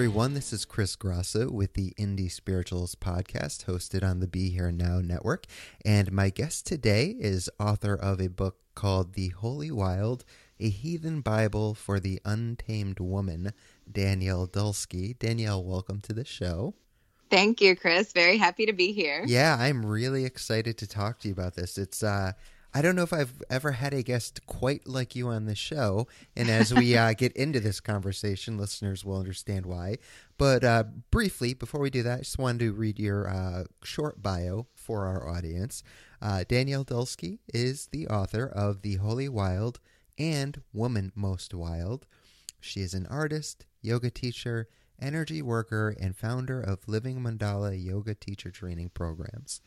Everyone. This is Chris Grosso with the Indie Spirituals podcast hosted on the Be Here Now network. And my guest today is author of a book called The Holy Wild A Heathen Bible for the Untamed Woman, Danielle Dulsky. Danielle, welcome to the show. Thank you, Chris. Very happy to be here. Yeah, I'm really excited to talk to you about this. It's uh I don't know if I've ever had a guest quite like you on the show. And as we uh, get into this conversation, listeners will understand why. But uh, briefly, before we do that, I just wanted to read your uh, short bio for our audience. Uh, Danielle Dulsky is the author of The Holy Wild and Woman Most Wild. She is an artist, yoga teacher, energy worker, and founder of Living Mandala Yoga Teacher Training Programs.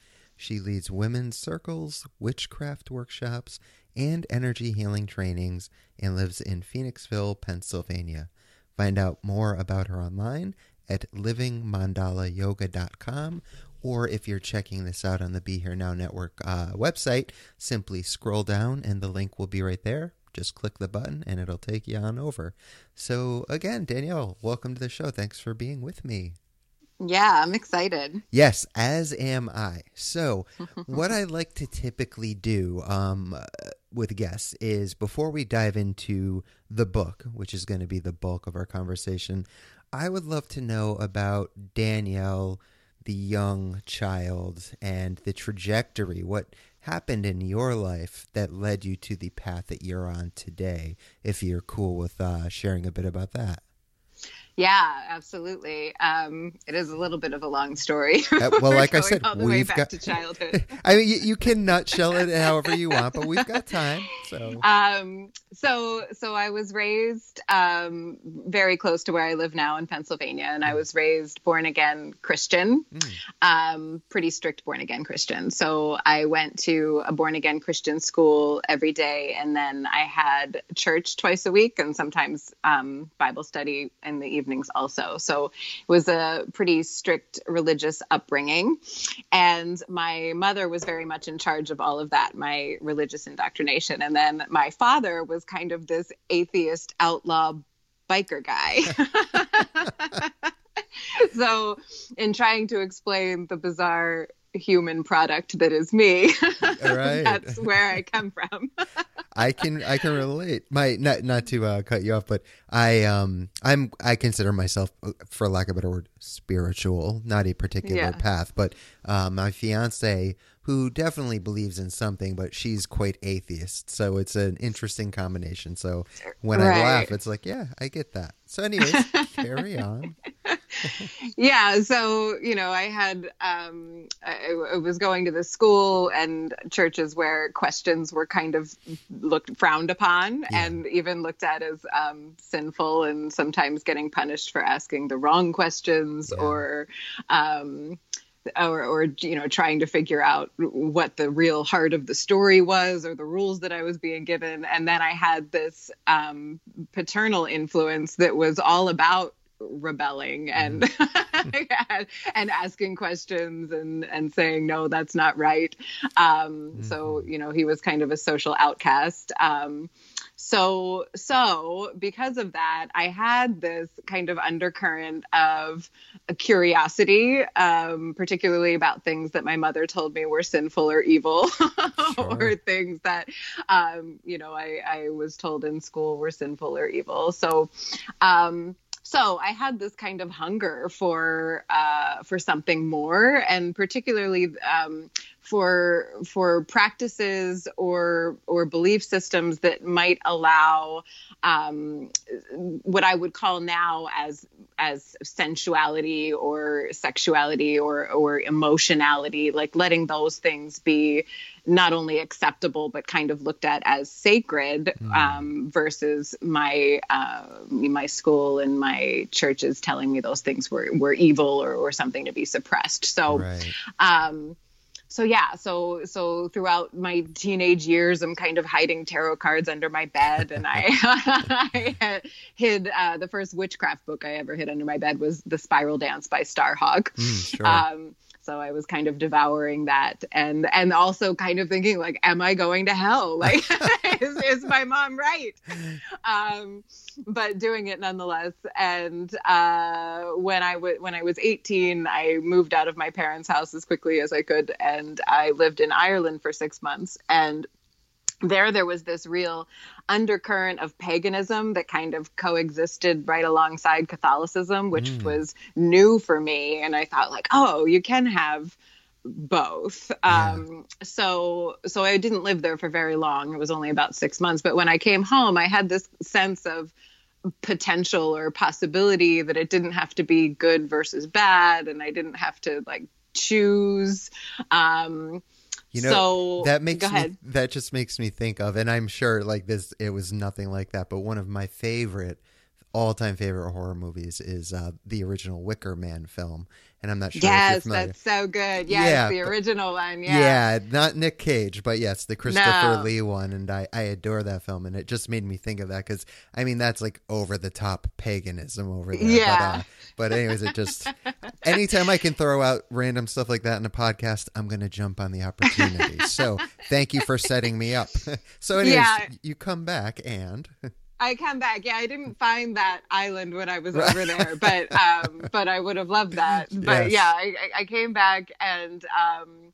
She leads women's circles, witchcraft workshops, and energy healing trainings and lives in Phoenixville, Pennsylvania. Find out more about her online at livingmandalayoga.com or if you're checking this out on the Be Here Now Network uh, website, simply scroll down and the link will be right there. Just click the button and it'll take you on over. So, again, Danielle, welcome to the show. Thanks for being with me. Yeah, I'm excited. Yes, as am I. So, what I like to typically do um, with guests is before we dive into the book, which is going to be the bulk of our conversation, I would love to know about Danielle, the young child, and the trajectory. What happened in your life that led you to the path that you're on today? If you're cool with uh, sharing a bit about that. Yeah, absolutely. Um, it is a little bit of a long story. Uh, well, like I said, we've got to childhood. I mean, you, you, can nutshell it however you want, but we've got time. So, um, so, so I was raised um, very close to where I live now in Pennsylvania, and I was raised born again Christian, mm. pretty strict born again Christian. So I went to a born again Christian school every day, and then I had church twice a week, and sometimes um, Bible study in the evening evenings also. So it was a pretty strict religious upbringing. And my mother was very much in charge of all of that, my religious indoctrination. And then my father was kind of this atheist outlaw biker guy. so, in trying to explain the bizarre human product that is me. Right. That's where I come from. I can I can relate. My not not to uh, cut you off, but I um I'm I consider myself, uh, for lack of a better word, spiritual. Not a particular yeah. path, but uh, my fiance who definitely believes in something, but she's quite atheist. So it's an interesting combination. So when right. I laugh, it's like, yeah, I get that. So, anyways, carry on. yeah. So, you know, I had, um, I, I, was going to the school and churches where questions were kind of looked frowned upon yeah. and even looked at as um, sinful and sometimes getting punished for asking the wrong questions yeah. or, um, or, or you know trying to figure out what the real heart of the story was or the rules that i was being given and then i had this um, paternal influence that was all about rebelling and mm. and asking questions and and saying no, that's not right. Um, mm-hmm. So you know, he was kind of a social outcast. Um, so so because of that i had this kind of undercurrent of a curiosity um, particularly about things that my mother told me were sinful or evil sure. or things that um, you know I, I was told in school were sinful or evil so um, so I had this kind of hunger for uh, for something more, and particularly um, for for practices or or belief systems that might allow um, what I would call now as as sensuality or sexuality or or emotionality, like letting those things be not only acceptable but kind of looked at as sacred mm. um, versus my uh, my school and my churches telling me those things were were evil or, or something to be suppressed. So. Right. Um, so yeah, so so throughout my teenage years, I'm kind of hiding tarot cards under my bed, and I, I hid uh, the first witchcraft book I ever hid under my bed was The Spiral Dance by Starhawk. Mm, sure. um, so i was kind of devouring that and and also kind of thinking like am i going to hell? Like is, is my mom right? Um but doing it nonetheless. And uh when i w- when i was 18 i moved out of my parents house as quickly as i could and i lived in ireland for six months. And there there was this real undercurrent of paganism that kind of coexisted right alongside catholicism which mm. was new for me. And i thought like oh you can have both. Yeah. um, so so i didn't live there for very long. It was only about six months. But when i came home i had this sense of potential or possibility that it didn't have to be good versus bad. And i didn't have to like choose. Um, you know, so, that makes me, that just makes me think of, and I'm sure like this, it was nothing like that. But one of my favorite, all-time favorite horror movies is uh, the original Wicker Man film, and I'm not sure. Yes, that's so good. Yes, yeah, the original one. Yeah. Yeah, not Nick Cage, but yes, the Christopher no. Lee one, and I I adore that film, and it just made me think of that because I mean that's like over the top paganism over there. Yeah. But, uh, but anyways, it just anytime I can throw out random stuff like that in a podcast, I'm gonna jump on the opportunity. so thank you for setting me up. so anyways, yeah. you come back and. I come back. Yeah, I didn't find that island when I was over there, but um, but I would have loved that. But yes. yeah, I, I came back and um,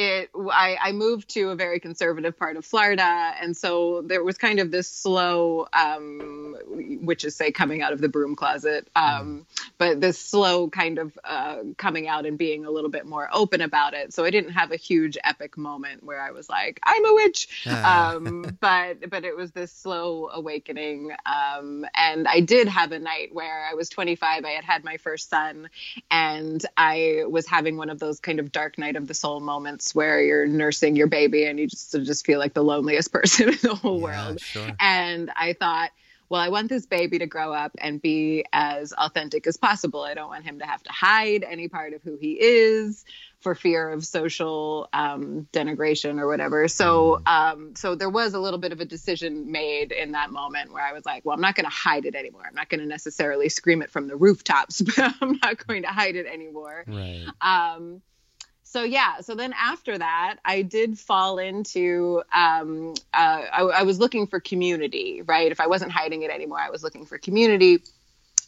it I, I, moved to a very conservative part of Florida, and so there was kind of this slow, um, which is say coming out of the broom closet, um, mm. but this slow kind of uh, coming out and being a little bit more open about it. So I didn't have a huge epic moment where I was like, "I'm a witch," ah. um, but but it was this slow awakening, um, and I did have a night where I was 25. I had had my first son, and I was having one of those kind of dark night of the soul moments where you're nursing your baby and you just just feel like the loneliest person in the whole yeah, world. Sure. And I thought, well, I want this baby to grow up and be as authentic as possible. I don't want him to have to hide any part of who he is for fear of social um, denigration or whatever. So, mm. um, so there was a little bit of a decision made in that moment where I was like, well, I'm not going to hide it anymore. I'm not going to necessarily scream it from the rooftops, but I'm not going to hide it anymore. Right. Um, so yeah. So then after that i did fall into um, uh, I, I was looking for community right? If i wasn't hiding it anymore i was looking for community.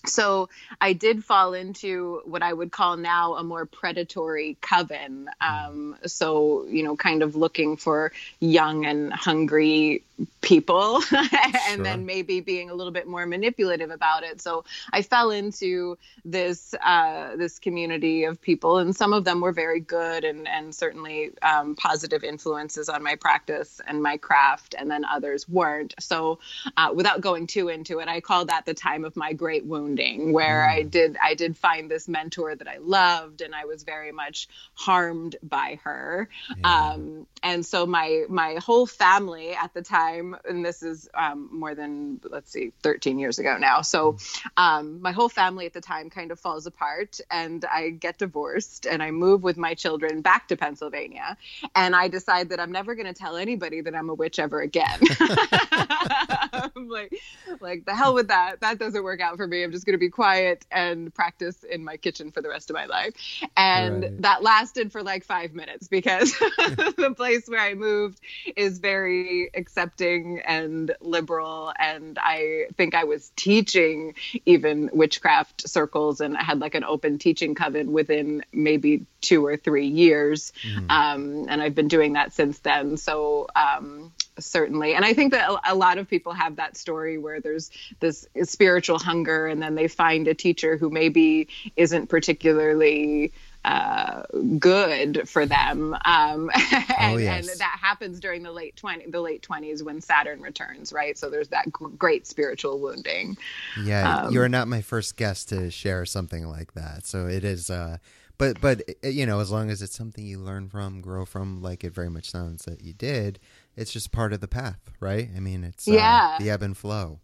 So I did fall into what I would call now a more predatory coven. Um, so you know, kind of looking for young and hungry people and sure. then maybe being a little bit more manipulative about it so i fell into this uh, this community of people and some of them were very good and and certainly um, positive influences on my practice and my craft and then others weren't so uh, without going too into it i call that the time of my great wounding where mm. i did i did find this mentor that i loved and i was very much harmed by her yeah. um, and so my my whole family at the time time, and this is um, more than let's see, 13 years ago now. So um, my whole family at the time kind of falls apart, and I get divorced, and I move with my children back to Pennsylvania, and I decide that I'm never going to tell anybody that I'm a witch ever again. I'm like, like the hell with that. That doesn't work out for me. I'm just going to be quiet and practice in my kitchen for the rest of my life. And Right. that lasted for like five minutes because the place where I moved is very accepting and liberal. And I think I was teaching even witchcraft circles and I had like an open teaching coven within maybe two or three years. Um, and I've been doing that since then. So, um, certainly and i think that a lot of people have that story where there's this spiritual hunger and then they find a teacher who maybe isn't particularly uh, good for them um, and, yes. and that happens during the late 20 the late 20s when saturn returns right so there's that g- great spiritual wounding Yeah, Um, you're not my first guest to share something like that. So it is uh but but uh, you know, as long as it's something you learn from, grow from, like it very much sounds that you did, it's just part of the path, right? I mean, it's uh, Yeah. the ebb and flow.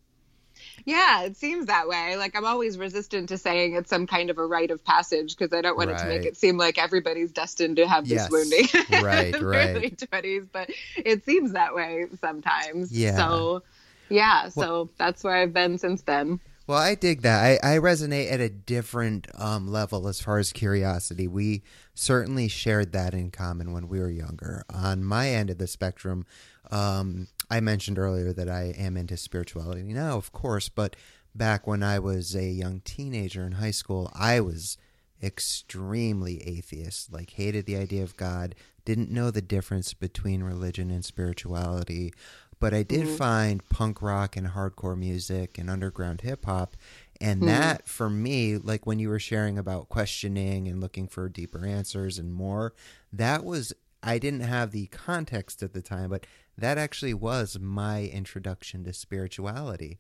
Yeah, it seems that way. Like I'm always resistant to saying it's some kind of a rite of passage because I don't want it to make it seem like everybody's destined to have Yes. this wounding Right, in their right. early twenties, but it seems that way sometimes. Yeah. So yeah, so that's where I've been since then. Well, I dig that. I, I resonate at a different um, level as far as curiosity. We certainly shared that in common when we were younger. On my end of the spectrum, um, I mentioned earlier that I am into spirituality now, of course, but back when I was a young teenager in high school, I was extremely atheist, like hated the idea of God, didn't know the difference between religion and spirituality. But I did find punk rock and hardcore music and underground hip hop. And that for me, like when you were sharing about questioning and looking for deeper answers and more, that was, I didn't have the context at the time, but that actually was my introduction to spirituality.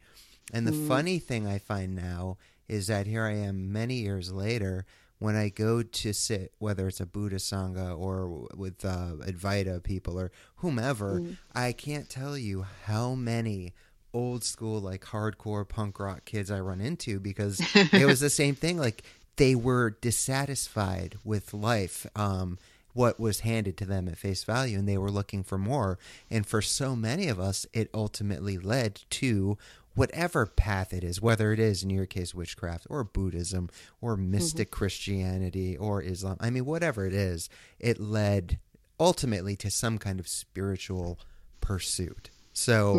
And the funny thing I find now is that here I am many years later when I go to sit, whether it's a Buddhist Sangha or with uh, Advaita people or whomever, I can't tell you how many old school, like hardcore punk rock kids I run into because it was the same thing. Like they were dissatisfied with life. Um, what was handed to them at face value and they were looking for more. And for so many of us it ultimately led to whatever path it is whether it is in your case witchcraft or buddhism or mystic christianity or islam i mean whatever it is it led ultimately to some kind of spiritual pursuit. So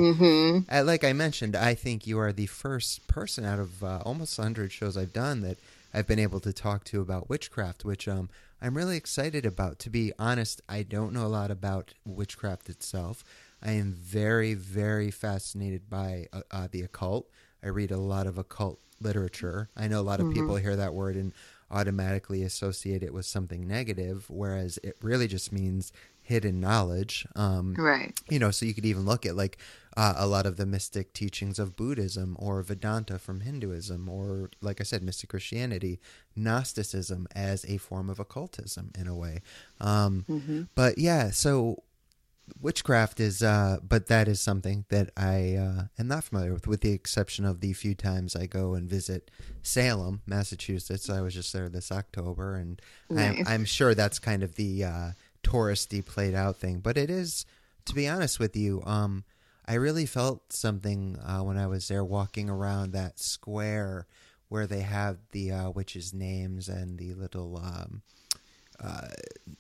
uh, like i mentioned i think you are the first person out of uh, almost 100 shows i've done that i've been able to talk to about witchcraft which um, i'm really excited about to be honest i don't know a lot about witchcraft itself. I am very very fascinated by uh, uh, the occult. I read a lot of occult literature. I know a lot of people hear that word and automatically associate it with something negative whereas it really just means hidden knowledge. Um, Right. you know so you could even look at like uh, a lot of the mystic teachings of buddhism or vedanta from hinduism or like i said mystic christianity gnosticism as a form of occultism in a way. Um, but yeah so witchcraft is uh but that is something that i uh am not familiar with with the exception of the few times i go and visit salem massachusetts. I was just there this october and Nice. I'm, I'm sure that's kind of the uh touristy played out thing. But it is to be honest with you um i really felt something uh when i was there walking around that square where they have the uh witches names and the little um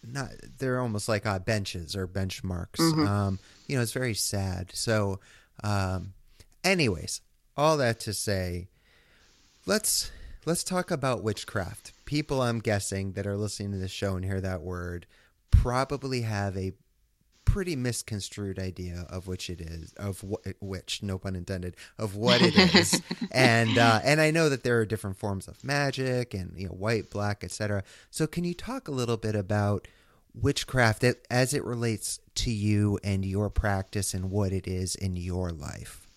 not they're almost like uh, benches or benchmarks. Um, you know, it's very sad. So, um, anyways, all that to say, let's let's talk about witchcraft. People, I'm guessing that are listening to this show and hear that word probably have a pretty misconstrued idea of which it is of what which no pun intended of what it is. And uh, and I know that there are different forms of magic and you know white black etc so can you talk a little bit about witchcraft as it relates to you and your practice and what it is in your life?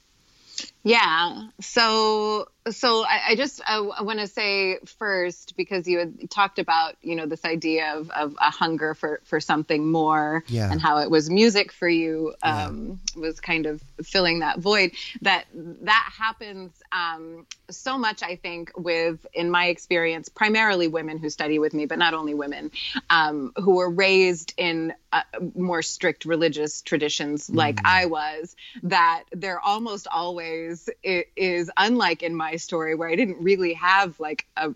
Yeah. So so I, I just I, I want to say first because you had talked about you know this idea of, of a hunger for for something more Yeah. and how it was music for you um, was kind of filling that void. That that happens um, so much I think with in my experience primarily women who study with me but not only women um, who were raised in uh, more strict religious traditions like I was that there almost always i- is unlike in my story where I didn't really have like a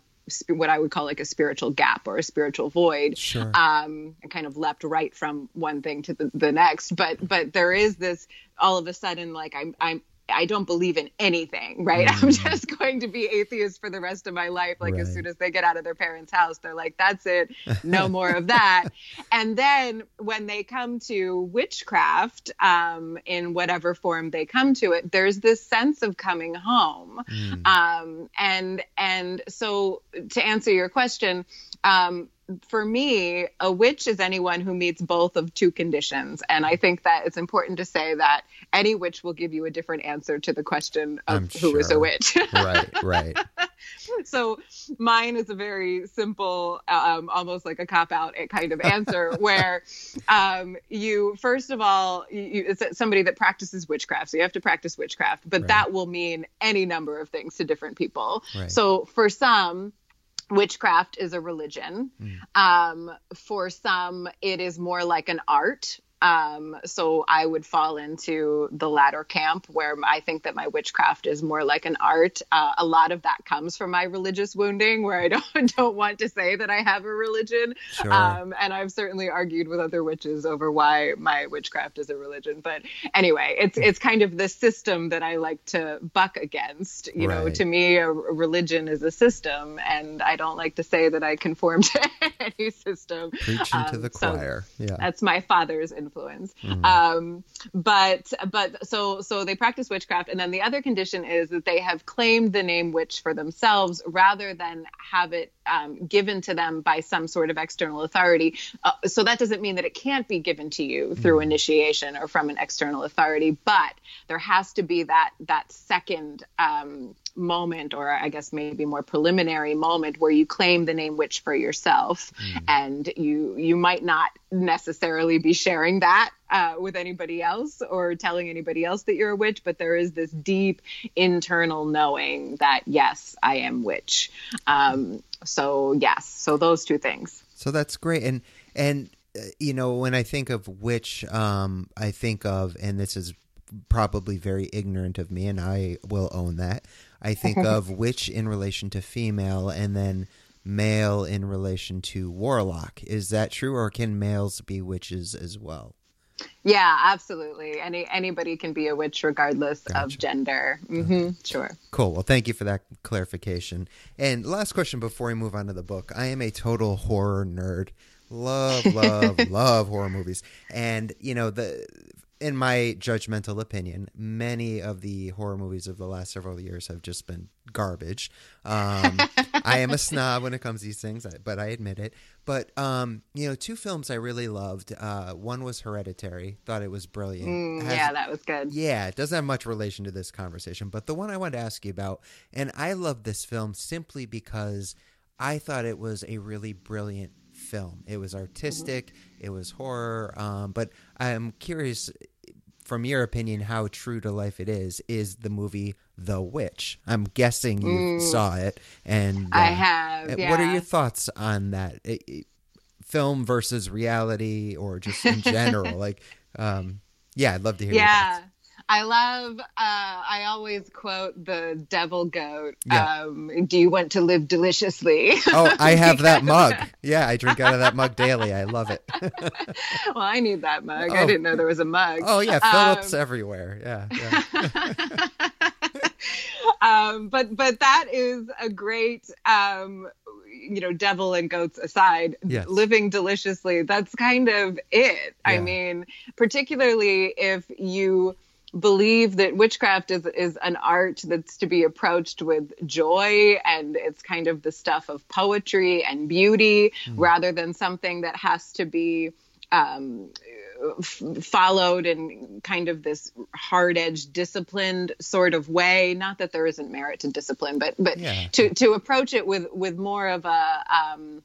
what I would call like a spiritual gap or a spiritual void. Sure. Um, I kind of leapt right from one thing to the, the next, but but there is this all of a sudden like I'm I'm I don't believe in anything, right? I'm just going to be atheist for the rest of my life. Like as soon as they get out of their parents' house, they're like, that's it, no more of that. and then when they come to witchcraft, um, in whatever form they come to it, there's this sense of coming home. Um, and and so to answer your question, um, for me, a witch is anyone who meets both of two conditions. And I think that it's important to say that any witch will give you a different answer to the question of I'm who is a witch. right, right. so mine is a very simple, um, almost like a cop out kind of answer where um, you, first of all, you- it's somebody that practices witchcraft. So you have to practice witchcraft, but Right. that will mean any number of things to different people. Right. So for some, witchcraft is a religion. Mm. Um, for some, it is more like an art. Um, so I would fall into the latter camp where I think that my witchcraft is more like an art. Uh, a lot of that comes from my religious wounding, where I don't don't want to say that I have a religion. Sure. Um, and I've certainly argued with other witches over why my witchcraft is a religion. But anyway, it's it's kind of the system that I like to buck against. You know, to me, a, religion is a system, and I don't like to say that I conform to any system. Preaching to Um, the so choir. yeah. that's my father's influence. Um, but but so so they practice witchcraft, and then the other condition is that they have claimed the name witch for themselves rather than have it um, given to them by some sort of external authority. Uh, so that doesn't mean that it can't be given to you through initiation or from an external authority, but there has to be that that second. Um, moment or i guess maybe more preliminary moment where you claim the name witch for yourself and you you might not necessarily be sharing that uh, with anybody else or telling anybody else that you're a witch but there is this deep internal knowing that yes i am witch um, so yes so those two things So that's great. And and uh, you know, when I think of witch, um, I think of, and this is probably very ignorant of me, and I will own that. I think of witch in relation to female, and then male in relation to warlock. Is that true, or can males be witches as well? yeah absolutely any anybody can be a witch regardless Gotcha. of gender Mm-hmm, sure Cool. Well, thank you for that clarification. And last question before we move on to the book. I am a total horror nerd. Love, love, love horror movies. And, you know, the in my judgmental opinion, many of the horror movies of the last several years have just been garbage. Um, I am a snob when it comes to these things, but I admit it. But um, you know, two films I really loved. Uh, one was Hereditary. Thought it was brilliant. Mm, Has- yeah that was good yeah, it doesn't have much relation to this conversation, but the one I wanted to ask you about, and I love this film simply because I thought it was a really brilliant film. It was artistic, it was horror, um, but I'm curious, from your opinion, how true to life it is. Is the movie The Witch? I'm guessing you saw it, and I uh, have, uh, What are your thoughts on that? It- it- film versus reality, or just in general? like, um, yeah, I'd love to hear. your thoughts. yeah i love uh, i always quote the devil goat Yeah. um, do you want to live deliciously Oh, I have that mug. Yeah, I drink out of that mug daily. I love it. well i need that mug Oh. i didn't know there was a mug oh yeah, Phillips Um, everywhere. Yeah, yeah. um, but but that is a great um, you know devil and goats aside Yes. living deliciously that's kind of it Yeah. i mean particularly if you believe that witchcraft is is an art that's to be approached with joy and it's kind of the stuff of poetry and beauty Hmm. rather than something that has to be um, f- followed in kind of this hard-edged, disciplined sort of way. Not that there isn't merit to discipline, but but Yeah. to to approach it with with more of a um,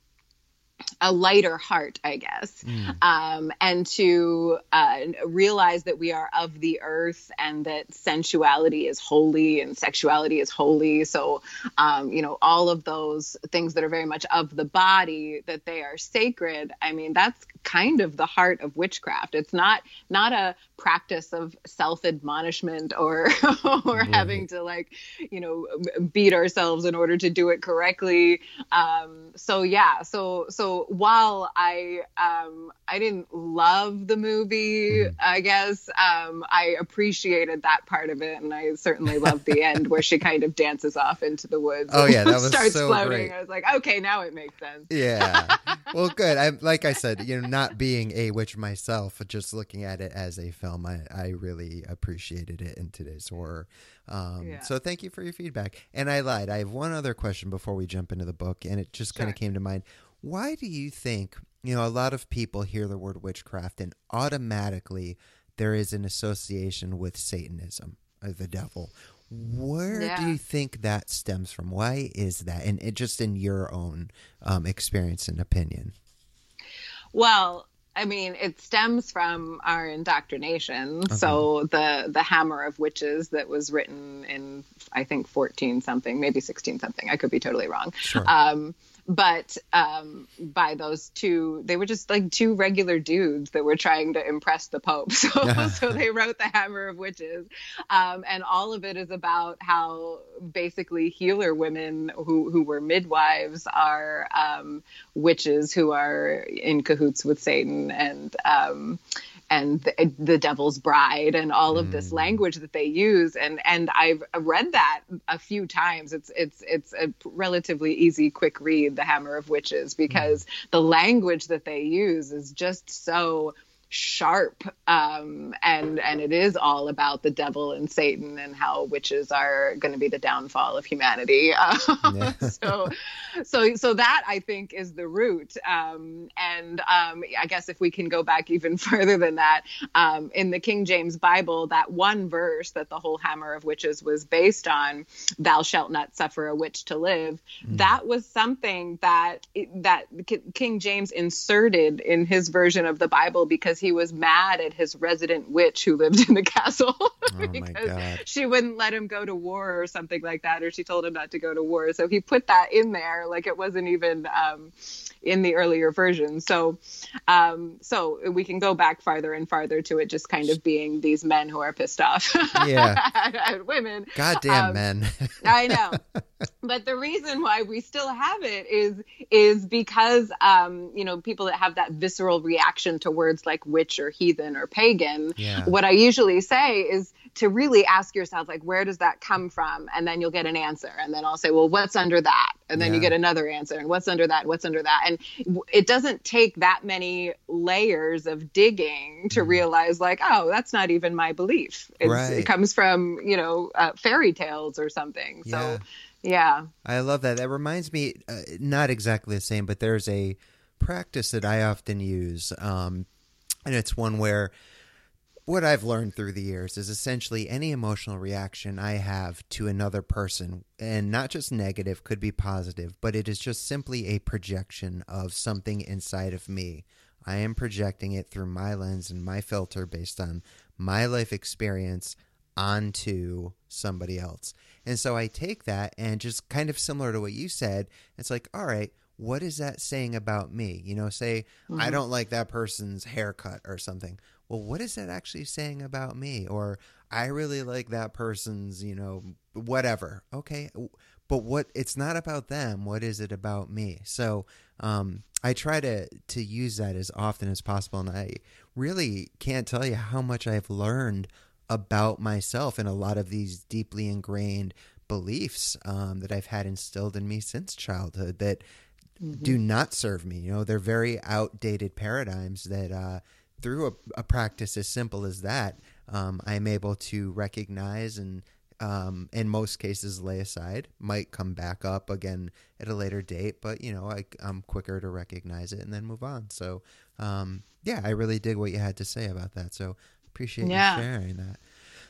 a lighter heart, I guess, um, and to uh, realize that we are of the earth and that sensuality is holy and sexuality is holy. So, um, you know, all of those things that are very much of the body, that they are sacred. I mean, that's kind of the heart of witchcraft. It's not not a practice of self admonishment or or having to like, you know, beat ourselves in order to do it correctly. Um, so yeah, so so while I um, I didn't love the movie, I guess um, I appreciated that part of it, and I certainly loved the end where she kind of dances off into the woods. Oh, and yeah, that was starts so floating. great. I was like, okay, now it makes sense. Yeah. Well, good. I like I said, you know, not being a witch myself, just looking at it as a film, I, I really appreciated it in today's horror. Um, Yeah. So thank you for your feedback. And I lied. I have one other question before we jump into the book, and it just kind of came to mind. Why do you think, you know, a lot of people hear the word witchcraft and automatically there is an association with Satanism, or the devil? Where do you think that stems from? Why is that? And it just in your own um, experience and opinion. Well, I mean, it stems from our indoctrination. So the the Hammer of Witches that was written in I think fourteen something, maybe sixteen something. I could be totally wrong. Sure. Um, but um, by those two, they were just like two regular dudes that were trying to impress the Pope. So, so they wrote the Hammer of Witches, um, and all of it is about how basically healer women who who were midwives are um, witches who are in cahoots with Satan and. And the, the devil's bride and all of this mm. language that they use. And and I've read that a few times. It's it's it's a relatively easy quick read the hammer of witches because mm. the language that they use is just so sharp um, and and it is all about the devil and Satan and how witches are going to be the downfall of humanity. Um, Yeah. so so so that I think is the root. Um, and um, I guess if we can go back even further than that um, in the King James Bible that one verse that the whole hammer of witches was based on thou shalt not suffer a witch to live that was something that that King James inserted in his version of the Bible because he was mad at his resident witch who lived in the castle Oh because she wouldn't let him go to war or something like that, or she told him not to go to war. So he put that in there, like it wasn't even um, in the earlier version. So, um, so we can go back farther and farther to it just kind of being these men who are pissed off Yeah. at, at women. Goddamn Um, men. I know. but the reason why we still have it is is because um, you know, people that have that visceral reaction to words like witch or heathen or pagan, Yeah. what I usually say is to really ask yourself like where does that come from? And then you'll get an answer. And then I'll say well what's under that? And then you get another answer. And what's under that? What's under that? And w- it doesn't take that many layers of digging to realize like oh that's not even my belief. It's, Mm-hmm. Right. it comes from you know uh, fairy tales or something. Yeah. so yeah. I love that. That reminds me, uh, not exactly the same, but there's a practice that I often use, um, and it's one where what I've learned through the years is essentially any emotional reaction I have to another person, and not just negative, could be positive, but it is just simply a projection of something inside of me. I am projecting it through my lens and my filter based on my life experience onto somebody else. And so I take that and just kind of similar to what you said, it's like, all right, what is that saying about me? You know, say I mm-hmm. don't like that person's haircut or something. Well, what is that actually saying about me? Or I really like that person's, you know, whatever. Okay. But what it's not about them. What is it about me? So um, I try to to use that as often as possible, and I really can't tell you how much I've learned about myself and a lot of these deeply ingrained beliefs um, that I've had instilled in me since childhood that do not serve me. You know, they're very outdated paradigms that uh, through a, a practice as simple as that, um, I'm able to recognize and um, in most cases lay aside. Might come back up again at a later date, but you know I, am quicker to recognize it and then move on. So um, yeah, I really dig what you had to say about that. So appreciate yeah. you sharing that.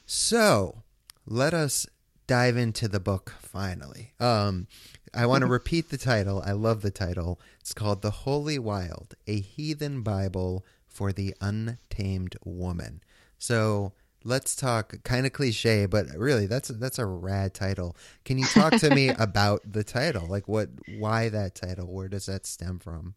So let us dive into the book finally. Um, I want to repeat the title. I love the title. It's called The Holy Wild, a heathen Bible for the untamed woman. So let's talk kind of cliche, but really that's that's a rad title. Can you talk to me about the title? Like what why that title? Where does that stem from?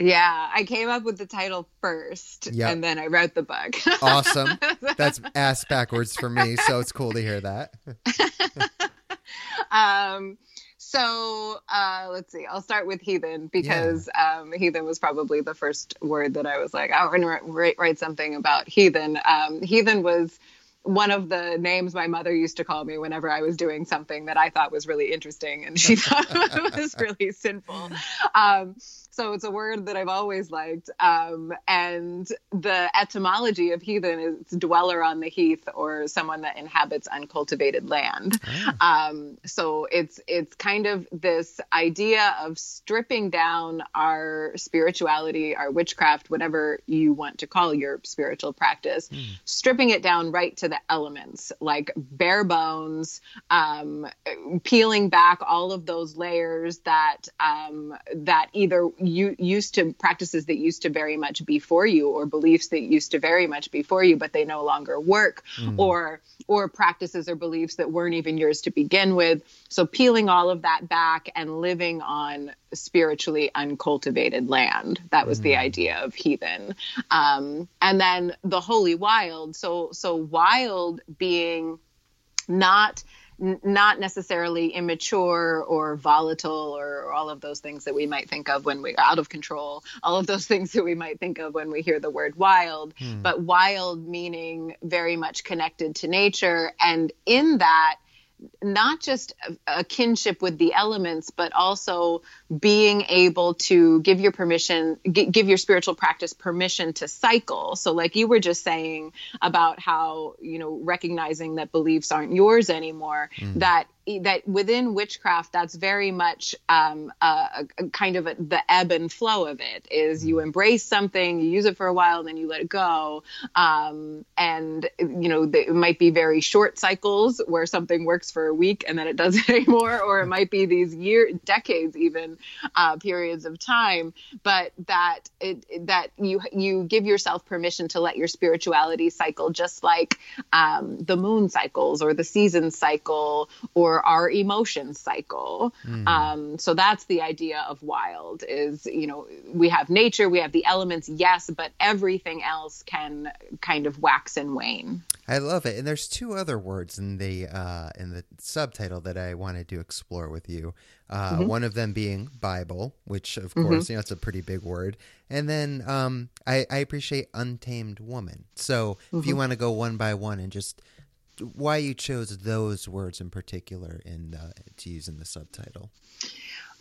Yeah, I came up with the title first yep. and then I wrote the book. awesome. That's ass backwards for me, so it's cool to hear that. um so uh, let's see. I'll start with heathen because yeah. um, heathen was probably the first word that I was like, I want to write, write something about heathen. Um, heathen was one of the names my mother used to call me whenever I was doing something that I thought was really interesting and she thought was really sinful. Um, so it's a word that I've always liked. Um, and the etymology of heathen is dweller on the heath or someone that inhabits uncultivated land. Oh. Um, so it's it's kind of this idea of stripping down our spirituality, our witchcraft, whatever you want to call your spiritual practice, mm. stripping it down right to the elements, like bare bones, um, peeling back all of those layers that um, that either you used to practices that used to very much be for you or beliefs that used to very much be for you but they no longer work mm. or or practices or beliefs that weren't even yours to begin with so peeling all of that back and living on spiritually uncultivated land that was mm. the idea of heathen um, and then the holy wild so so wild being not not necessarily immature or volatile or, or, all of those things that we might think of when we're out of control, all of those things that we might think of when we hear the word wild, hmm. but wild meaning very much connected to nature. And in that, not just a, kinship with the elements, but also being able to give your permission, give your spiritual practice permission to cycle. So, like you were just saying about how, you know, recognizing that beliefs aren't yours anymore, mm. that that within witchcraft, that's very much um, a, a, kind of a, the ebb and flow of it. Is you mm. embrace something, you use it for a while, and then you let it go. Um, and you know, it might be very short cycles where something works for a week and then it doesn't anymore, or it might be these year, decades, even uh, periods of time. But that it, that you you give yourself permission to let your spirituality cycle, just like um, the moon cycles or the season cycle or our emotion cycle. Mm. Um, so that's the idea of wild is, you know, we have nature, we have the elements, yes, but everything else can kind of wax and wane. I love it. And there's two other words in the uh, in the subtitle that I wanted to explore with you. Uh, mm-hmm. One of them being Bible, which of mm-hmm. course you know it's a pretty big word, and then um, I, I, appreciate untamed woman. So mm-hmm. if you mm-hmm. want to go one by one and just why you chose those words in particular in uh, to use in the subtitle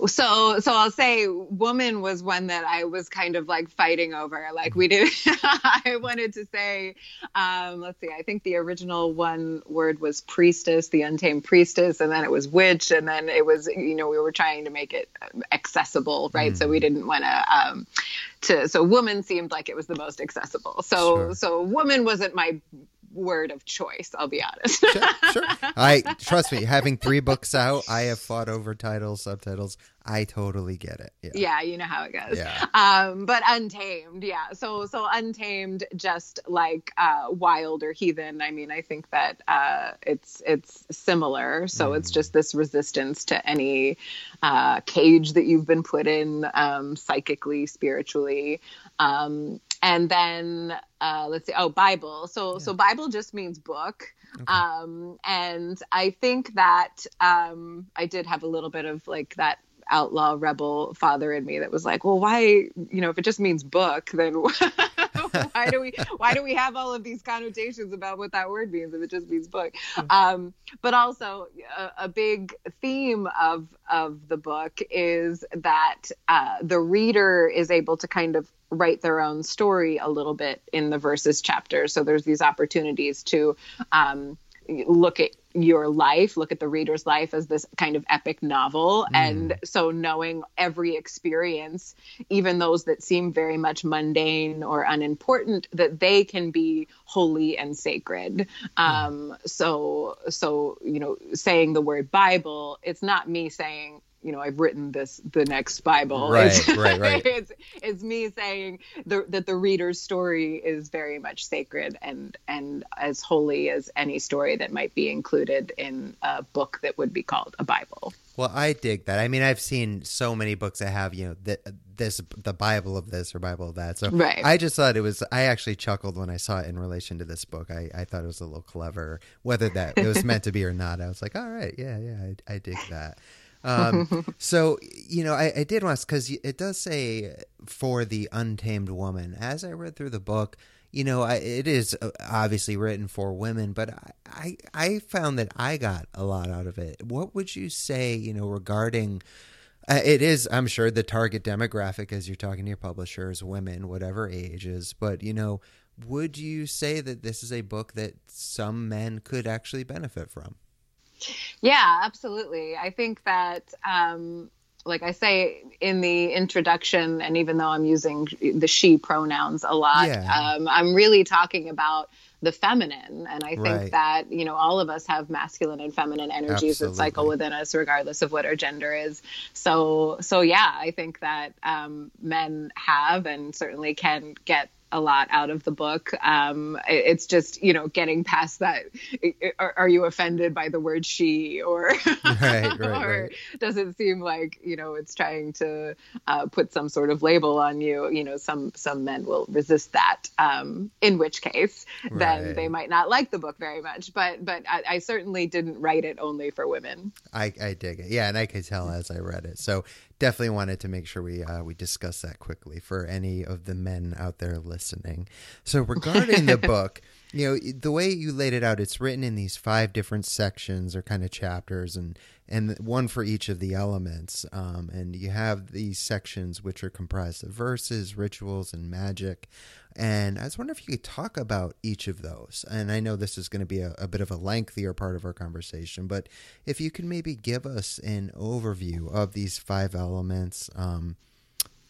so so i'll say woman was one that i was kind of like fighting over like we did i wanted to say um, let's see i think the original one word was priestess the untamed priestess and then it was witch and then it was you know we were trying to make it accessible right mm. so we mm. didn't want to um, to so woman seemed like it was the most accessible so sure. so woman wasn't my word of choice. I'll be honest. sure, sure. I trust me. Having three books out, I have fought over titles, subtitles. I totally get it. Yeah, yeah you know how it goes. Yeah. Um, but Untamed, yeah. So so Untamed, just like uh, Wild or Heathen. I mean, I think that uh, it's it's similar. So mm. it's just this resistance to any uh, cage that you've been put in, um, psychically, spiritually. Um, and then uh, let's see oh bible so yeah. so bible just means book okay. um, and i think that um, i did have a little bit of like that outlaw rebel father in me that was like well why you know if it just means book then why do we why do we have all of these connotations about what that word means if it just means book hmm. um, but also a, a, big theme of of the book is that uh, the reader is able to kind of write their own story a little bit in the verses chapter. So there's these opportunities to um, look at your life, look at the reader's life as this kind of epic novel. Mm. And so knowing every experience, even those that seem very much mundane or unimportant, that they can be holy and sacred. Um, so, so, you know, saying the word Bible, it's not me saying, you know I've written this the next Bible. Right, it's, right, right. It's, it's me saying the, that the reader's story is very much sacred and and as holy as any story that might be included in a book that would be called a Bible. Well, I dig that. I mean, I've seen so many books that have you know the, this the Bible of this or Bible of that. So right. I just thought it was. I actually chuckled when I saw it in relation to this book. I, I thought it was a little clever, whether that it was meant to be or not. I was like, all right, yeah, yeah, I, I dig that. Um, so you know, I, I did want because it does say for the untamed woman. As I read through the book, you know, I, it is uh, obviously written for women, but I, I, I found that I got a lot out of it. What would you say, you know, regarding? Uh, it is, I'm sure, the target demographic as you're talking to your publishers, women, whatever ages. But you know, would you say that this is a book that some men could actually benefit from? Yeah, absolutely. I think that, um, like I say in the introduction, and even though I'm using the she pronouns a lot, yeah. um, I'm really talking about the feminine. And I think right. that, you know, all of us have masculine and feminine energies Absolutely. that cycle within us, regardless of what our gender is. So, so yeah, I think that um, men have and certainly can get a lot out of the book. Um, it's just you know getting past that. Are, are you offended by the word she or right, right, or right. does it seem like you know it's trying to uh, put some sort of label on you? You know, some some men will resist that. Um, in which case, then they might not like the book very much. But but I, I certainly didn't write it only for women. I, I dig it. Yeah, and I could tell as I read it. So definitely wanted to make sure we uh, we discuss that quickly for any of the men out there listening. So regarding the book, you know the way you laid it out, it's written in these five different sections or kind of chapters, and and one for each of the elements. Um, and you have these sections which are comprised of verses, rituals, and magic. And I was wondering if you could talk about each of those. And I know this is going to be a, a, bit of a lengthier part of our conversation, but if you could maybe give us an overview of these five elements, um,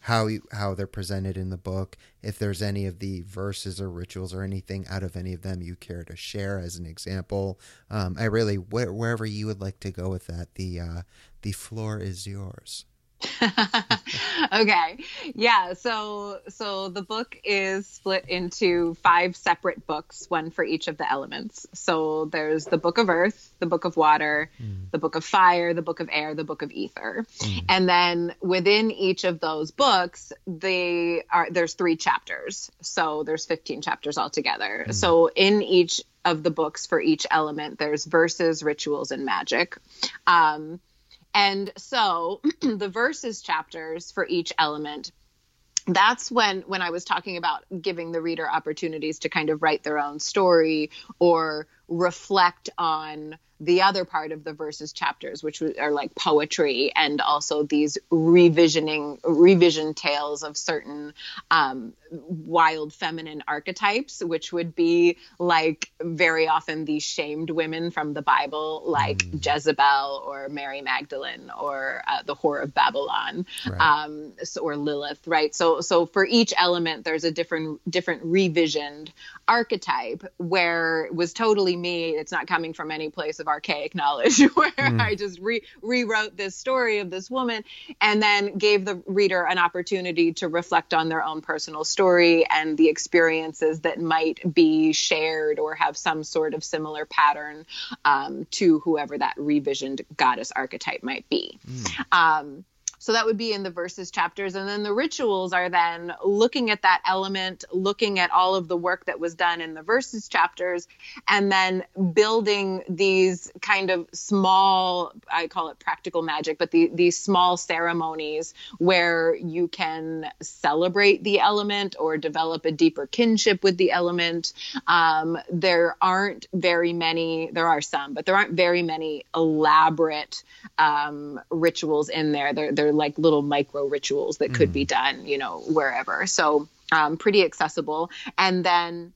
how you, how they're presented in the book, if there's any of the verses or rituals or anything out of any of them you care to share as an example. Um, I really wh- wherever you would like to go with that, the uh, the floor is yours. okay. Yeah, so so the book is split into five separate books, one for each of the elements. So there's the book of earth, the book of water, mm. the book of fire, the book of air, the book of ether. Mm. And then within each of those books, they are there's three chapters. So there's 15 chapters altogether. Mm. So in each of the books for each element, there's verses, rituals, and magic. Um, and so the verses chapters for each element that's when when i was talking about giving the reader opportunities to kind of write their own story or reflect on the other part of the verses chapters, which are like poetry and also these revisioning revision tales of certain um, wild feminine archetypes, which would be like very often these shamed women from the Bible, like mm. Jezebel or Mary Magdalene or uh, the whore of Babylon, right. um, so, or Lilith, right? So, so for each element, there's a different different revisioned archetype where it was totally me. It's not coming from any place of archaic knowledge where mm. I just re- rewrote this story of this woman and then gave the reader an opportunity to reflect on their own personal story and the experiences that might be shared or have some sort of similar pattern um, to whoever that revisioned goddess archetype might be. Mm. Um, so that would be in the verses chapters. And then the rituals are then looking at that element, looking at all of the work that was done in the verses chapters, and then building these kind of small, I call it practical magic, but the, these small ceremonies where you can celebrate the element or develop a deeper kinship with the element. Um, there aren't very many, there are some, but there aren't very many elaborate um, rituals in there. There, there like little micro rituals that could mm. be done, you know, wherever. So um, pretty accessible. And then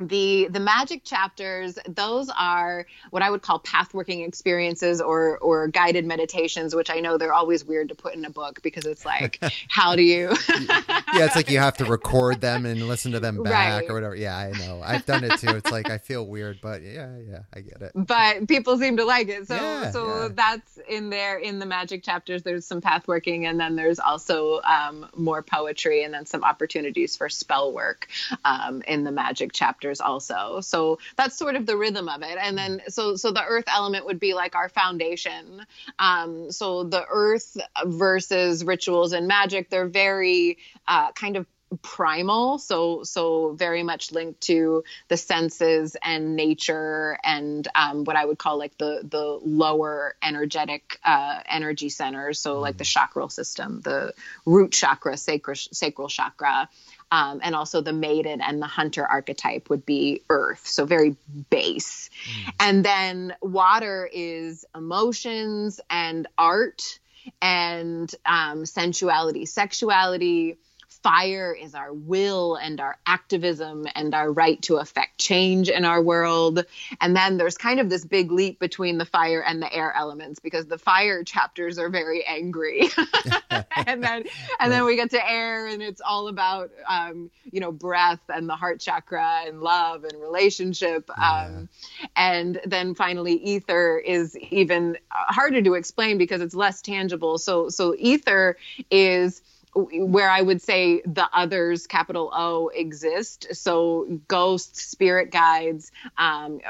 the the magic chapters those are what i would call pathworking experiences or or guided meditations which i know they're always weird to put in a book because it's like how do you yeah it's like you have to record them and listen to them back right. or whatever. Yeah i know. I've done it too. It's like i feel weird but yeah yeah i get it. But people seem to like it. So yeah, so yeah. that's in there in the magic chapters. There's some pathworking and then there's also um, more poetry and then some opportunities for spell work um, in the magic also. So that's sort of the rhythm of it. And then so so the earth element would be like our foundation. Um, so the earth versus rituals and magic, they're very uh, kind of primal so so very much linked to the senses and nature and um, what i would call like the the lower energetic uh, energy centers so like the mm. chakral system the root chakra sacral sacral chakra um, and also the maiden and the hunter archetype would be earth, so very base. Mm. And then water is emotions and art and um, sensuality, sexuality fire is our will and our activism and our right to affect change in our world. And then there's kind of this big leap between the fire and the air elements because the fire chapters are very angry. and then and then we get to air and it's all about um, you know, breath and the heart chakra and love and relationship. Yeah. Um, and then finally ether is even harder to explain because it's less tangible. So so ether is where I would say the others, capital O, exist. So ghosts, spirit guides, um,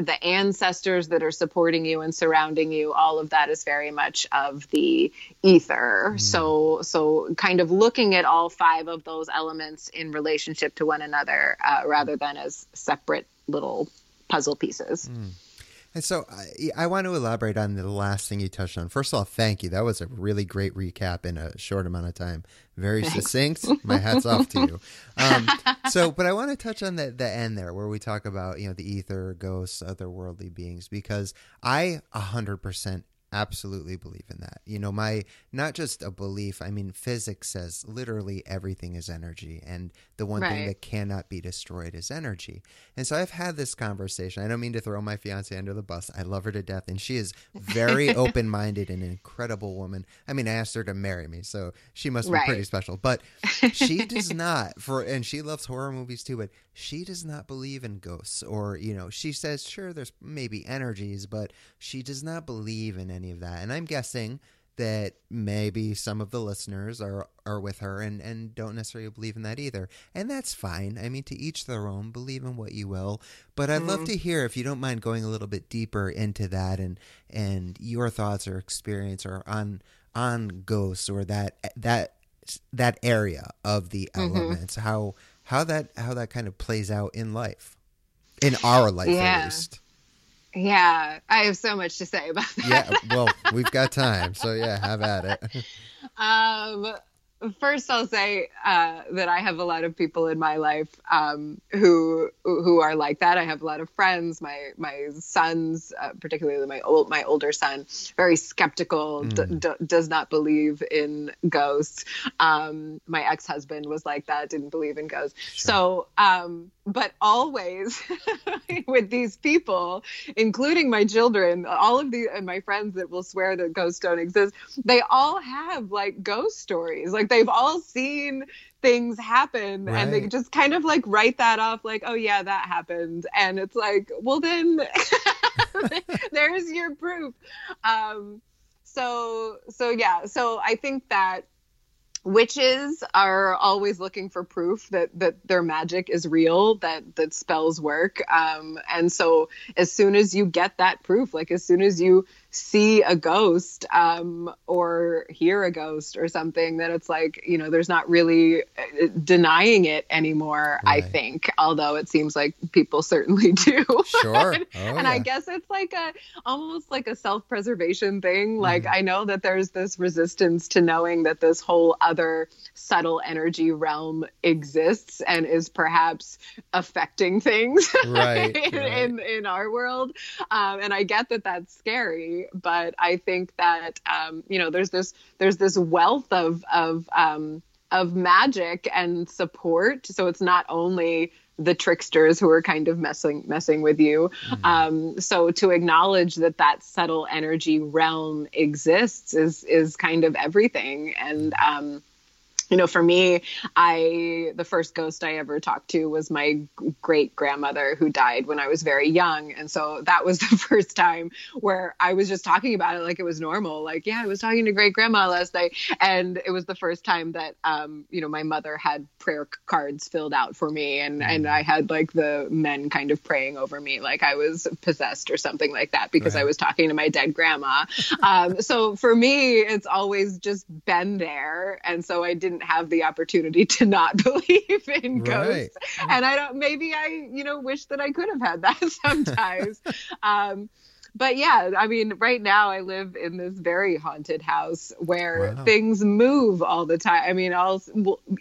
the ancestors that are supporting you and surrounding you, all of that is very much of the ether. Mm. So, so kind of looking at all five of those elements in relationship to one another, uh, rather than as separate little puzzle pieces. Mm. And so I, I, want to elaborate on the last thing you touched on. First of all, thank you. That was a really great recap in a short amount of time. Very Thanks. succinct. My hat's off to you. Um, so, but I want to touch on the, the end there where we talk about, you know, the ether, ghosts, otherworldly beings, because I 100% absolutely believe in that. You know, my not just a belief, I mean physics says literally everything is energy and the one right. thing that cannot be destroyed is energy. And so I've had this conversation. I don't mean to throw my fiance under the bus. I love her to death and she is very open-minded and an incredible woman. I mean, I asked her to marry me, so she must be right. pretty special. But she does not for and she loves horror movies too, but she does not believe in ghosts or, you know, she says sure there's maybe energies, but she does not believe in any of that. And I'm guessing that maybe some of the listeners are are with her and and don't necessarily believe in that either and that's fine i mean to each their own believe in what you will but i'd mm love mm-hmm. to hear if you don't mind going a little bit deeper into that and and your thoughts or experience or on on ghosts or that that that area of the mm-hmm. elements how how that how that kind of plays out in life in our life yeah. at least yeah, I have so much to say about that. Yeah, well, we've got time, so yeah, have at it. um, first I'll say uh, that I have a lot of people in my life um, who who are like that. I have a lot of friends. My my sons, uh, particularly my old my older son, very skeptical, mm. d- d- does not believe in ghosts. Um, my ex husband was like that, didn't believe in ghosts. Sure. So, um, but always with these people, including my children, all of the and my friends that will swear that ghosts don't exist, they all have like ghost stories, like like they've all seen things happen right. and they just kind of like write that off like oh yeah that happened. And it's like well then there's your proof. Um so so yeah. So i think that witches are always looking for proof that that their magic is real that that spells work. Um and so as soon as you get that proof like as soon as you see a ghost um, or hear a ghost or something that it's like you know there's not really uh, denying it anymore right. i think although it seems like people certainly do sure and, oh, and yeah. i guess it's like a almost like a self-preservation thing like mm. i know that there's this resistance to knowing that this whole other subtle energy realm exists and is perhaps affecting things right, in, right. in, in our world um, and i get that that's scary but I think that um, you know there's this there's this wealth of of um, of magic and support. So it's not only the tricksters who are kind of messing messing with you. Mm-hmm. Um, so to acknowledge that that subtle energy realm exists is is kind of everything. And um, you know, for me, I the first ghost I ever talked to was my great grandmother who died when I was very young, and so that was the first time where I was just talking about it like it was normal. Like, yeah, I was talking to great grandma last night, and it was the first time that um, you know my mother had prayer cards filled out for me, and mm. and I had like the men kind of praying over me like I was possessed or something like that because right. I was talking to my dead grandma. um, so for me, it's always just been there, and so I didn't didn't have the opportunity to not believe in ghosts. And I don't, maybe I, you know, wish that I could have had that sometimes. um, but yeah, I mean, right now I live in this very haunted house where wow. things move all the time. I mean, all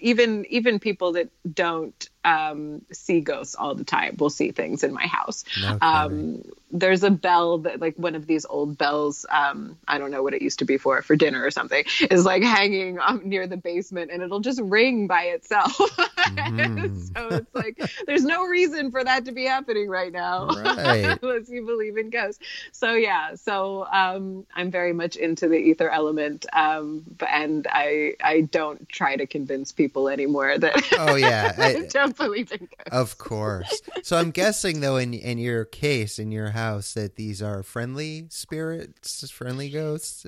even even people that don't um, see ghosts all the time. We'll see things in my house. No um, there's a bell that, like one of these old bells, um, I don't know what it used to be for, for dinner or something, is like hanging um, near the basement and it'll just ring by itself. Mm. so it's like, there's no reason for that to be happening right now, right. unless you believe in ghosts. So yeah, so um, I'm very much into the ether element. Um, and I, I don't try to convince people anymore that. Oh, yeah. I, don't believe in ghosts. Of course. So I'm guessing though, in in your case, in your house, that these are friendly spirits, friendly ghosts.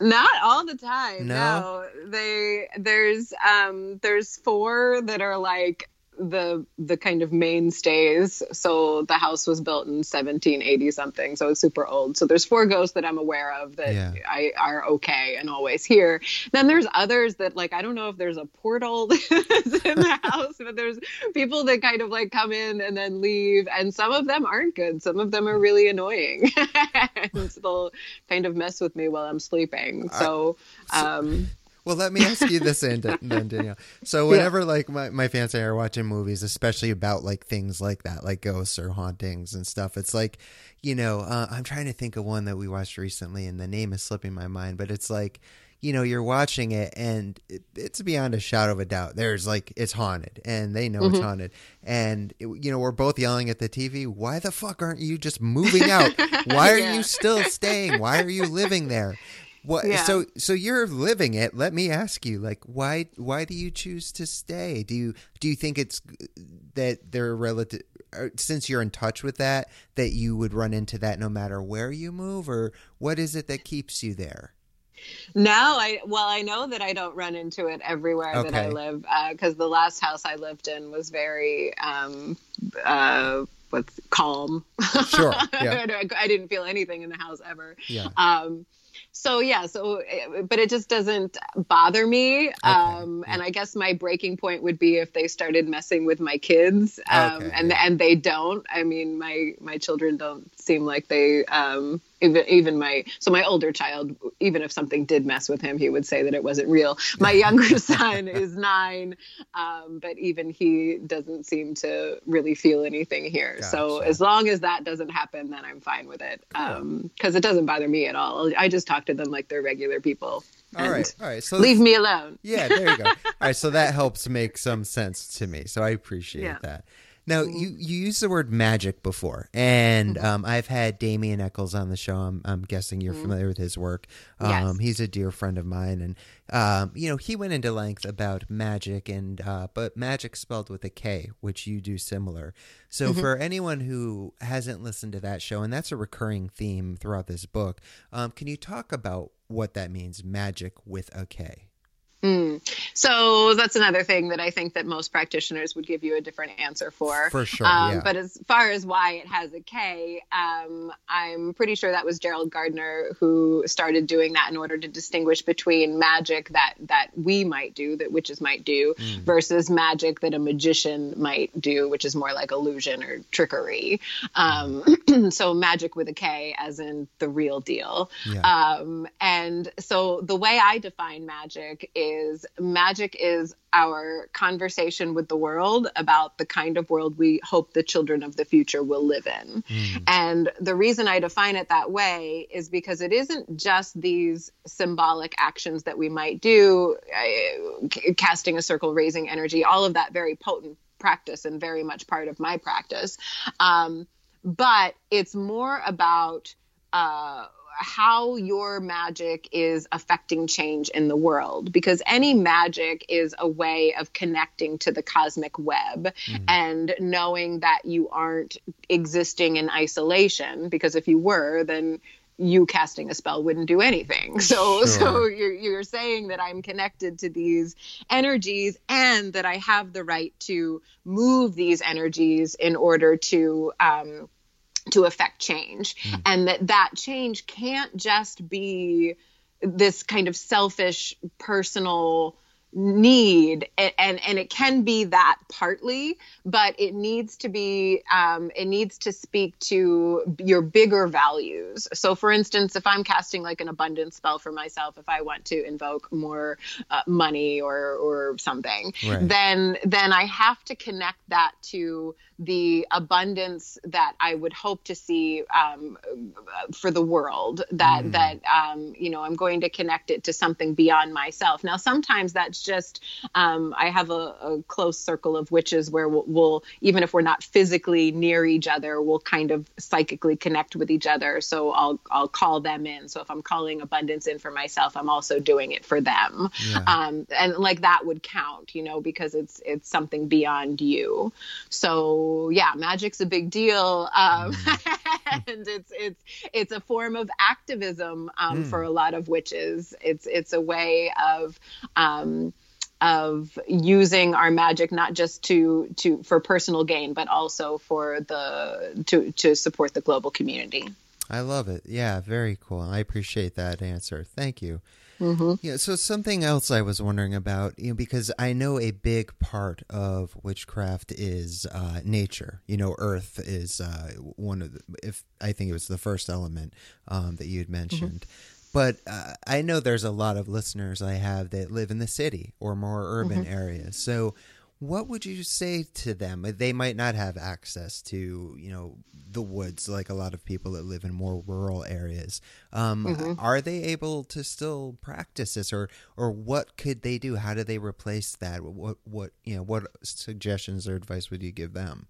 Not all the time. No, no. they there's um there's four that are like the the kind of mainstays. So the house was built in 1780 something, so it's super old. So there's four ghosts that I'm aware of that yeah. I are okay and always here. Then there's others that like I don't know if there's a portal in the house, but there's people that kind of like come in and then leave, and some of them aren't good. Some of them are really annoying, and they'll kind of mess with me while I'm sleeping. So. Um, well, let me ask you this then, Danielle. So whenever yeah. like my, my fans are watching movies, especially about like things like that, like ghosts or hauntings and stuff, it's like, you know, uh, I'm trying to think of one that we watched recently and the name is slipping my mind, but it's like, you know, you're watching it and it, it's beyond a shadow of a doubt. There's like, it's haunted and they know mm-hmm. it's haunted. And, it, you know, we're both yelling at the TV, why the fuck aren't you just moving out? Why are yeah. you still staying? Why are you living there? What? Yeah. So so you're living it. Let me ask you, like, why why do you choose to stay? Do you do you think it's that they're relative? Since you're in touch with that, that you would run into that no matter where you move, or what is it that keeps you there? No, I well, I know that I don't run into it everywhere okay. that I live because uh, the last house I lived in was very um, uh, what's calm. Sure, yeah. I didn't feel anything in the house ever. Yeah. Um, so yeah so eh, but it just doesn't bother me okay. um and i guess my breaking point would be if they started messing with my kids um okay, and and they don't i mean my my children don't seem like they um even even my so my older child even if something did mess with him he would say that it wasn't real my younger son is nine um, but even he doesn't seem to really feel anything here gotcha. so as long as that doesn't happen then i'm fine with it because um, it doesn't bother me at all i just talk to them like they're regular people all right, all right. So leave me alone. Yeah, there you go. all right, so that helps make some sense to me. So I appreciate yeah. that. Now mm-hmm. you you used the word magic before, and mm-hmm. um, I've had Damien Echols on the show. I'm, I'm guessing you're mm-hmm. familiar with his work. Um, yes. He's a dear friend of mine, and um, you know he went into length about magic, and uh, but magic spelled with a K, which you do similar. So mm-hmm. for anyone who hasn't listened to that show, and that's a recurring theme throughout this book, um, can you talk about what that means, magic with a K? Mm. So that's another thing that I think that most practitioners would give you a different answer for. For sure. Um, yeah. But as far as why it has a K, um, I'm pretty sure that was Gerald Gardner who started doing that in order to distinguish between magic that that we might do, that witches might do, mm. versus magic that a magician might do, which is more like illusion or trickery. Um, so magic with a K, as in the real deal. Yeah. Um, and so the way I define magic is is magic is our conversation with the world about the kind of world we hope the children of the future will live in. Mm. And the reason I define it that way is because it isn't just these symbolic actions that we might do, uh, casting a circle, raising energy, all of that very potent practice and very much part of my practice. Um, but it's more about uh, how your magic is affecting change in the world because any magic is a way of connecting to the cosmic web mm. and knowing that you aren't existing in isolation because if you were then you casting a spell wouldn't do anything. So, sure. so you're, you're saying that I'm connected to these energies and that I have the right to move these energies in order to, um, to affect change mm. and that that change can't just be this kind of selfish personal need and and it can be that partly but it needs to be um, it needs to speak to your bigger values so for instance if i'm casting like an abundance spell for myself if i want to invoke more uh, money or or something right. then then i have to connect that to the abundance that I would hope to see um, for the world. That mm. that um, you know I'm going to connect it to something beyond myself. Now sometimes that's just um, I have a, a, close circle of witches where we'll, we'll, even if we're not physically near each other, we'll kind of psychically connect with each other. So I'll I'll call them in. So if I'm calling abundance in for myself, I'm also doing it for them. Yeah. Um, and like that would count, you know, because it's it's something beyond you. So yeah, magic's a big deal, um, mm. and it's it's it's a form of activism um, mm. for a lot of witches. It's it's a way of um, of using our magic not just to to for personal gain, but also for the to to support the global community. I love it. Yeah, very cool. I appreciate that answer. Thank you. Mm-hmm. Yeah. So something else I was wondering about, you know, because I know a big part of witchcraft is uh, nature. You know, Earth is uh, one of the. If I think it was the first element um, that you had mentioned. Mm-hmm. But uh, I know there's a lot of listeners I have that live in the city or more urban mm-hmm. areas. So, what would you say to them? They might not have access to, you know, the woods like a lot of people that live in more rural areas. Um, mm-hmm. Are they able to still practice this, or or what could they do? How do they replace that? What what you know? What suggestions or advice would you give them?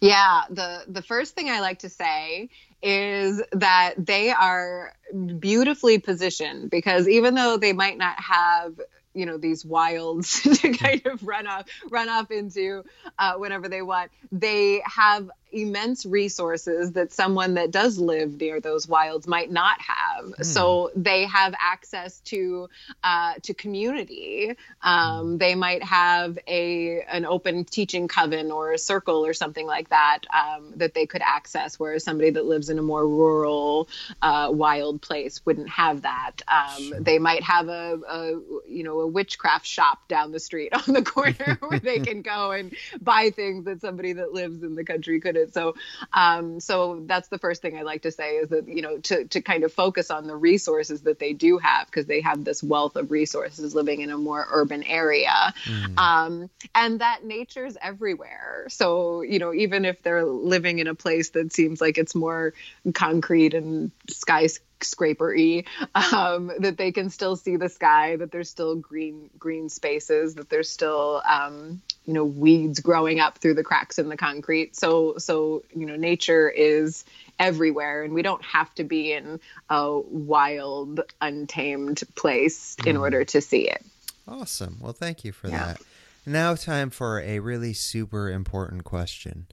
Yeah, the the first thing I like to say is that they are beautifully positioned because even though they might not have you know these wilds to kind of run off run off into uh, whenever they want they have immense resources that someone that does live near those wilds might not have. Mm. So they have access to uh, to community. Um, they might have a an open teaching coven or a circle or something like that um, that they could access. Whereas somebody that lives in a more rural, uh, wild place wouldn't have that. Um. They might have a, a you know a witchcraft shop down the street on the corner where they can go and buy things that somebody that lives in the country couldn't. So, um, so that's the first thing I like to say is that you know to to kind of focus on the resources that they do have because they have this wealth of resources living in a more urban area, mm. um, and that nature's everywhere. So you know even if they're living in a place that seems like it's more concrete and skyscraper scrapery um, that they can still see the sky that there's still green green spaces that there's still um, you know weeds growing up through the cracks in the concrete. So so you know nature is everywhere and we don't have to be in a wild untamed place in mm. order to see it. Awesome. Well thank you for yeah. that. Now time for a really super important question.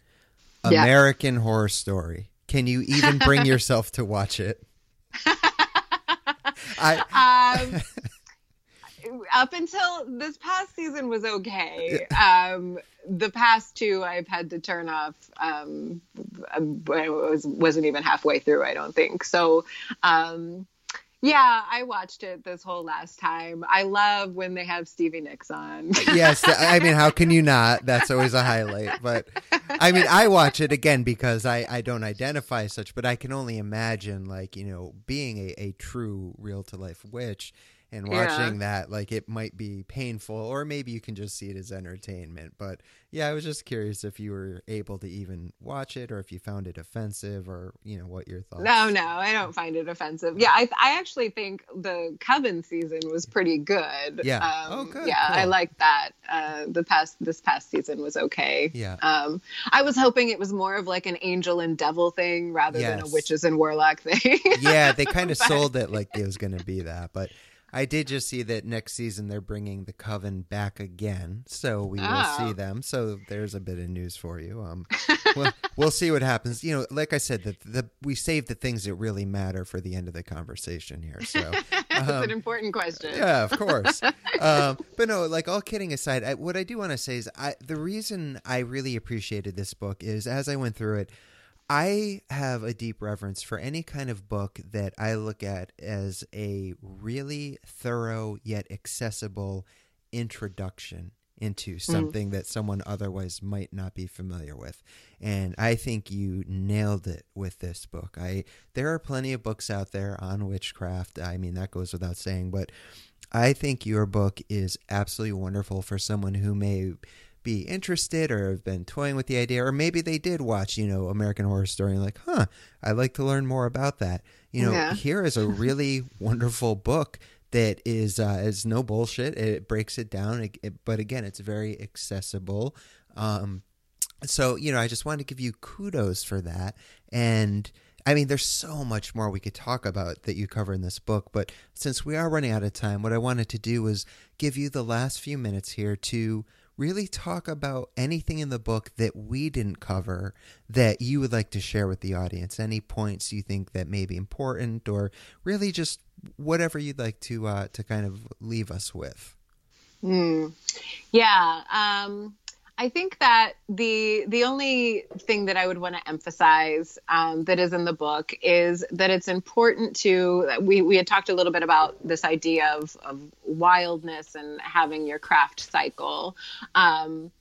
American horror story. Can you even bring yourself to watch it I, um, up until this past season was okay. Um, the past two I've had to turn off. Um, I was wasn't even halfway through. I don't think so. Um, yeah, I watched it this whole last time. I love when they have Stevie Nicks on. yes, I mean, how can you not? That's always a highlight. But I mean, I watch it again because I, I don't identify such, but I can only imagine, like, you know, being a, a true real to life witch and watching yeah. that like it might be painful or maybe you can just see it as entertainment but yeah i was just curious if you were able to even watch it or if you found it offensive or you know what your thoughts no no i don't find it offensive. Yeah i, I actually think the coven season was pretty good. Yeah. Um, oh, good, yeah cool. i like that uh, the past this past season was okay. Yeah. Um i was hoping it was more of like an angel and devil thing rather yes. than a witches and warlock thing. Yeah they kind of sold it like it was going to be that but I did just see that next season they're bringing the Coven back again, so we oh. will see them. So there's a bit of news for you. Um, we'll, we'll see what happens. You know, like I said, that the we save the things that really matter for the end of the conversation here. So that's um, an important question. Yeah, of course. um, but no, like all kidding aside, I, what I do want to say is, I the reason I really appreciated this book is as I went through it. I have a deep reverence for any kind of book that I look at as a really thorough yet accessible introduction into mm. something mm. that someone otherwise might not be familiar with. And I think you nailed it with this book. I there are plenty of books out there on witchcraft. I mean that goes without saying, but I think your book is absolutely wonderful for someone who may be interested or have been toying with the idea, or maybe they did watch, you know, American Horror Story and like, huh, I'd like to learn more about that. You know, yeah. here is a really wonderful book that is uh, is no bullshit. It breaks it down, it, it, but again, it's very accessible. Um, so you know, I just wanted to give you kudos for that. And I mean, there's so much more we could talk about that you cover in this book, but since we are running out of time, what I wanted to do was give you the last few minutes here to really talk about anything in the book that we didn't cover that you would like to share with the audience. Any points you think that may be important, or really just whatever you'd like to uh, to kind of leave us with. Mm. Yeah. Um, I think that the the only thing that I would want to emphasize um, that is in the book is that it's important to we we had talked a little bit about this idea of of wildness and having your craft cycle. Um,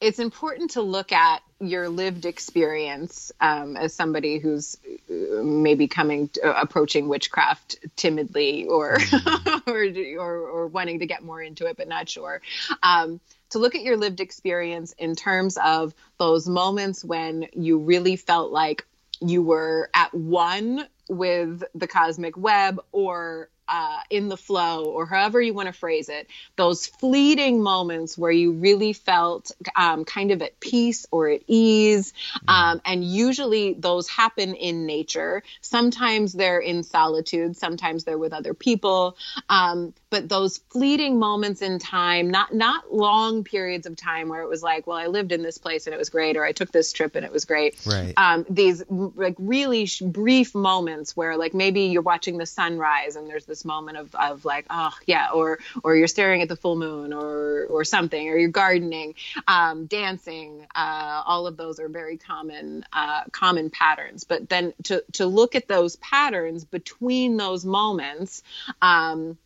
it's important to look at your lived experience um, as somebody who's uh, maybe coming to, uh, approaching witchcraft timidly or, mm-hmm. or, or or wanting to get more into it but not sure um, to look at your lived experience in terms of those moments when you really felt like you were at one with the cosmic web or uh, in the flow, or however you want to phrase it, those fleeting moments where you really felt um, kind of at peace or at ease. Mm-hmm. Um, and usually those happen in nature. Sometimes they're in solitude, sometimes they're with other people. Um, but those fleeting moments in time, not not long periods of time where it was like, well, I lived in this place and it was great, or I took this trip and it was great. Right. Um, these like really sh- brief moments where like maybe you're watching the sunrise and there's this moment of, of like, oh yeah, or or you're staring at the full moon or or something, or you're gardening, um, dancing. Uh, all of those are very common uh, common patterns. But then to to look at those patterns between those moments. Um,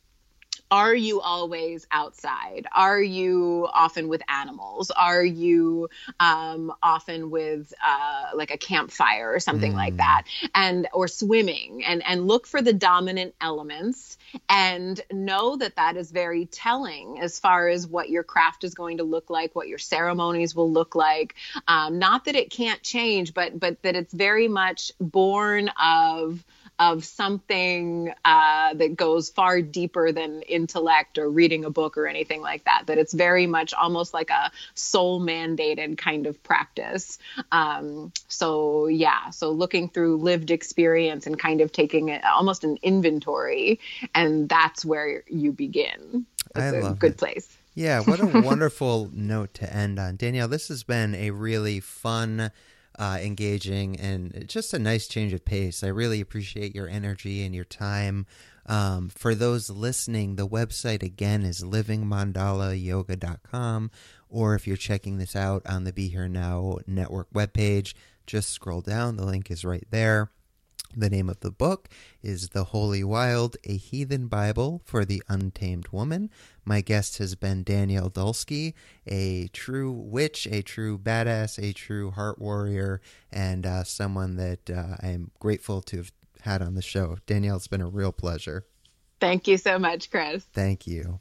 are you always outside? Are you often with animals? Are you um, often with uh, like a campfire or something mm. like that? And or swimming and and look for the dominant elements and know that that is very telling as far as what your craft is going to look like, what your ceremonies will look like. Um, not that it can't change, but but that it's very much born of of something uh, that goes far deeper than intellect or reading a book or anything like that. That it's very much almost like a soul mandated kind of practice. Um, so, yeah, so looking through lived experience and kind of taking it almost an inventory, and that's where you begin. It's I a love good it. place. Yeah, what a wonderful note to end on. Danielle, this has been a really fun uh, engaging, and just a nice change of pace. I really appreciate your energy and your time. Um, for those listening, the website again is livingmandalayoga.com, or if you're checking this out on the Be Here Now network webpage, just scroll down. The link is right there. The name of the book is The Holy Wild, a Heathen Bible for the Untamed Woman. My guest has been Danielle Dulsky, a true witch, a true badass, a true heart warrior, and uh, someone that uh, I am grateful to have had on the show. Danielle, it's been a real pleasure. Thank you so much, Chris. Thank you.